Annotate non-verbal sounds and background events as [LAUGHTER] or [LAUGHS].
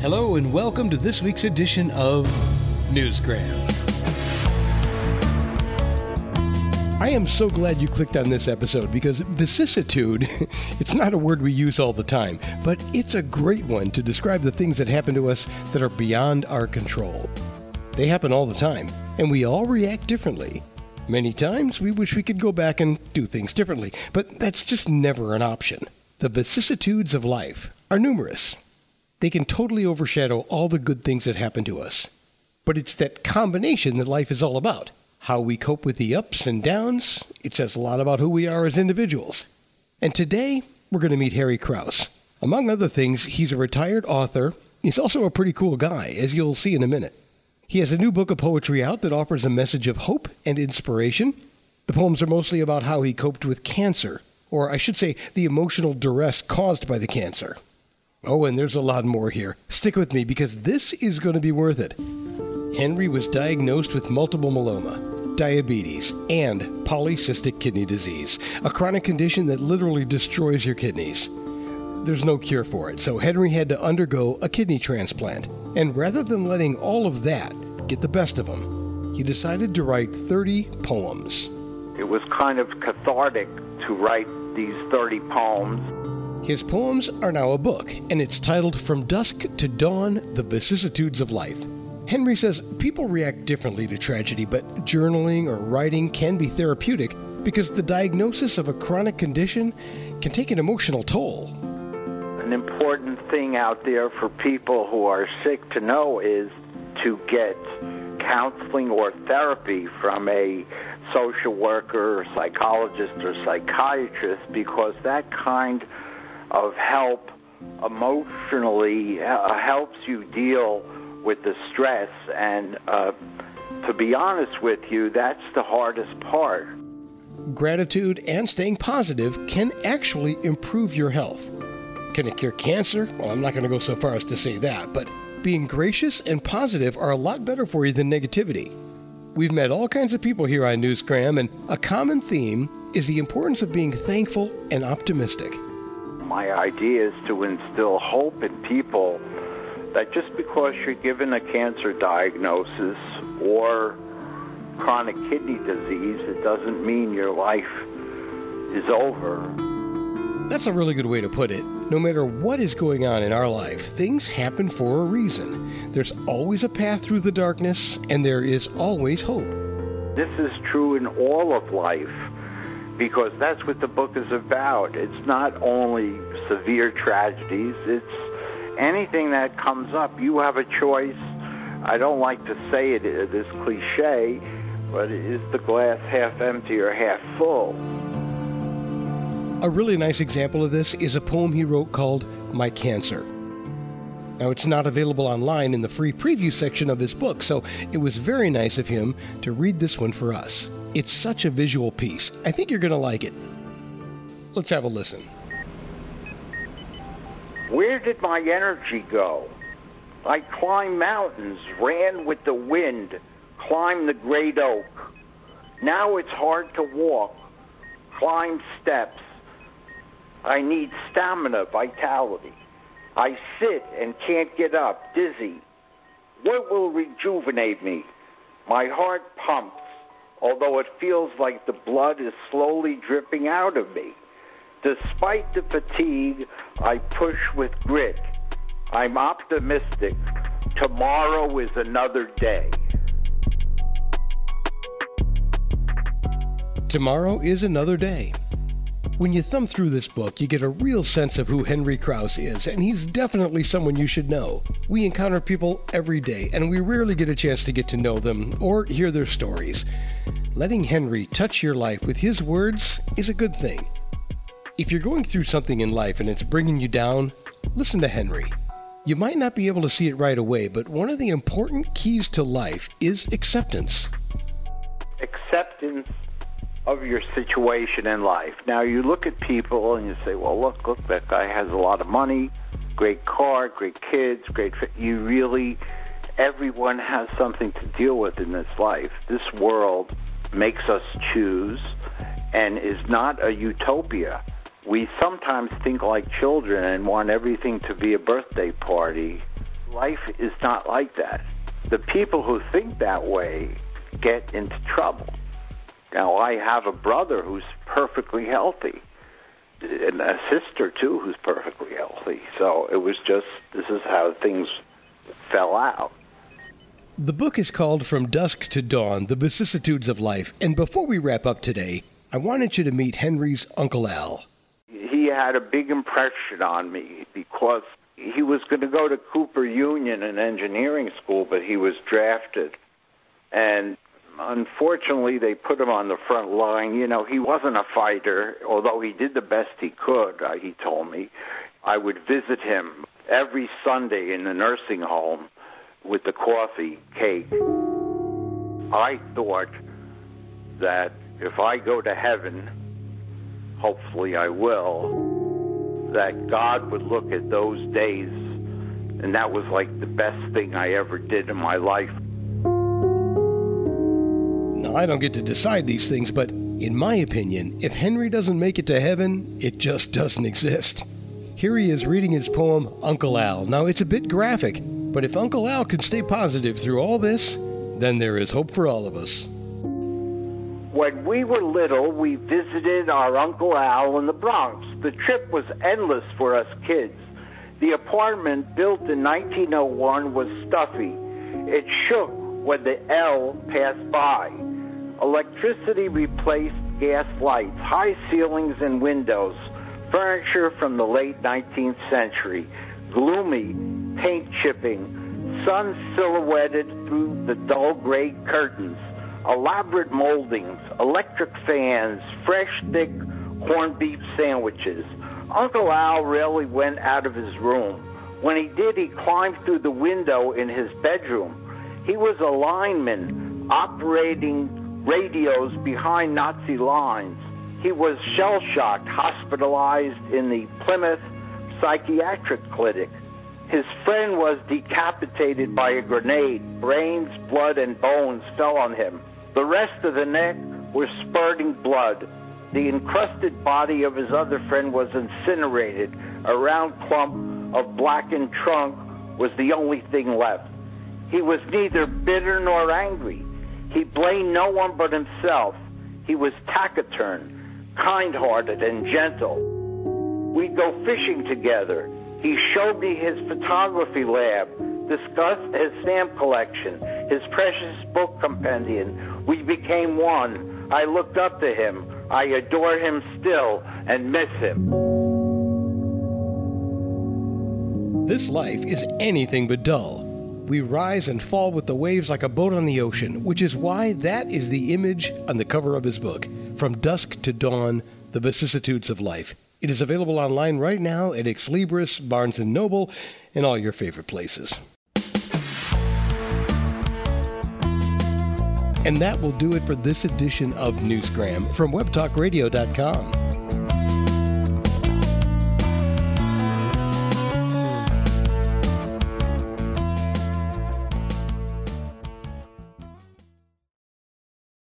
Hello, and welcome to this week's edition of Newsgram. I am so glad you clicked on this episode because vicissitude, [LAUGHS] it's not a word we use all the time, but it's a great one to describe the things that happen to us that are beyond our control. They happen all the time, and we all react differently. Many times we wish we could go back and do things differently, but that's just never an option. The vicissitudes of life are numerous they can totally overshadow all the good things that happen to us. But it's that combination that life is all about. How we cope with the ups and downs, it says a lot about who we are as individuals. And today, we're going to meet Henry Krause. Among other things, he's a retired author. He's also a pretty cool guy, as you'll see in a minute. He has a new book of poetry out that offers a message of hope and inspiration. The poems are mostly about how he coped with cancer, or I should say, the emotional duress caused by the cancer. Oh, and there's a lot more here. Stick with me because this is going to be worth it. Henry was diagnosed with multiple myeloma, diabetes, and polycystic kidney disease, a chronic condition that literally destroys your kidneys. There's no cure for it, so Henry had to undergo a kidney transplant. And rather than letting all of that get the best of him, he decided to write 30 poems. It was kind of cathartic to write these 30 poems his poems are now a book, and it's titled From Dusk to Dawn The Vicissitudes of Life. Henry says people react differently to tragedy, but journaling or writing can be therapeutic because the diagnosis of a chronic condition can take an emotional toll. An important thing out there for people who are sick to know is to get counseling or therapy from a social worker, or psychologist, or psychiatrist because that kind of help emotionally uh, helps you deal with the stress. And uh, to be honest with you, that's the hardest part. Gratitude and staying positive can actually improve your health. Can it cure cancer? Well, I'm not going to go so far as to say that, but being gracious and positive are a lot better for you than negativity. We've met all kinds of people here on Newsgram, and a common theme is the importance of being thankful and optimistic my idea is to instill hope in people that just because you're given a cancer diagnosis or chronic kidney disease, it doesn't mean your life is over. That's a really good way to put it. No matter what is going on in our life, things happen for a reason. There's always a path through the darkness, and there is always hope. This is true in all of life because that's what the book is about. It's not only severe tragedies, it's anything that comes up. You have a choice. I don't like to say it this cliche, but is the glass half empty or half full? A really nice example of this is a poem he wrote called My Cancer. Now, it's not available online in the free preview section of his book, so it was very nice of him to read this one for us. It's such a visual piece. I think you're going to like it. Let's have a listen. Where did my energy go? I climbed mountains, ran with the wind, climbed the great oak. Now it's hard to walk, climb steps. I need stamina, vitality. I sit and can't get up, dizzy. What will rejuvenate me? My heart pumps although it feels like the blood is slowly dripping out of me. Despite the fatigue, I push with grit. I'm optimistic. Tomorrow is another day. Tomorrow is another day. When you thumb through this book, you get a real sense of who Henry Krause is, and he's definitely someone you should know. We encounter people every day, and we rarely get a chance to get to know them or hear their stories. Letting Henry touch your life with his words is a good thing. If you're going through something in life and it's bringing you down, listen to Henry. You might not be able to see it right away, but one of the important keys to life is acceptance. Acceptance of your situation in life. Now, you look at people and you say, well, look, look, that guy has a lot of money, great car, great kids, great. You really, everyone has something to deal with in this life. This world makes us choose and is not a utopia. We sometimes think like children and want everything to be a birthday party. life is not like that. The people who think that way get into trouble. Now, I have a brother who's perfectly healthy, and a sister too who's perfectly healthy. So it was just this is how things fell out. The book is called From Dusk to Dawn The Vicissitudes of Life. And before we wrap up today, I wanted you to meet Henry's Uncle Al. He had a big impression on me because he was going to go to Cooper Union, an engineering school, but he was drafted. And unfortunately, they put him on the front line. You know, he wasn't a fighter, although he did the best he could, uh, he told me. I would visit him every Sunday in the nursing home with the coffee cake. I thought that if I go to heaven, hopefully I will, that God would look at those days and that was like the best thing I ever did in my life. Now, I don't get to decide these things, but in my opinion, if Henry doesn't make it to heaven, it just doesn't exist. Here he is reading his poem, Uncle Al. Now, it's a bit graphic, but if Uncle Al can stay positive through all this, then there is hope for all of us. When we were little, we visited our Uncle Al in the Bronx. The trip was endless for us kids. The apartment, built in 1901, was stuffy. It shook when the L passed by. Electricity replaced gas lights, high ceilings and windows, furniture from the late 19th century, gloomy paint chipping, sun silhouetted through the dull gray curtains, elaborate moldings, electric fans, fresh, thick corned beef sandwiches. Uncle Al rarely went out of his room. When he did, he climbed through the window in his bedroom. He was a lineman operating radios behind Nazi lines. He was shell shocked, hospitalized in the Plymouth Psychiatric Clinic. His friend was decapitated by a grenade. Brains, blood, and bones fell on him. The rest of the neck was spurting blood. The encrusted body of his other friend was incinerated. A round clump of blackened trunk was the only thing left. He was neither bitter nor angry. He blamed no one but himself. He was taciturn, kind hearted, and gentle. We'd go fishing together. He showed me his photography lab, discussed his stamp collection, his precious book compendium. We became one. I looked up to him. I adore him still and miss him. This life is anything but dull. We rise and fall with the waves like a boat on the ocean, which is why that is the image on the cover of his book, From Dusk to Dawn The Vicissitudes of Life. It is available online right now at Xlibris, Barnes & Noble, and all your favorite places. And that will do it for this edition of Newsgram from webtalkradio.com.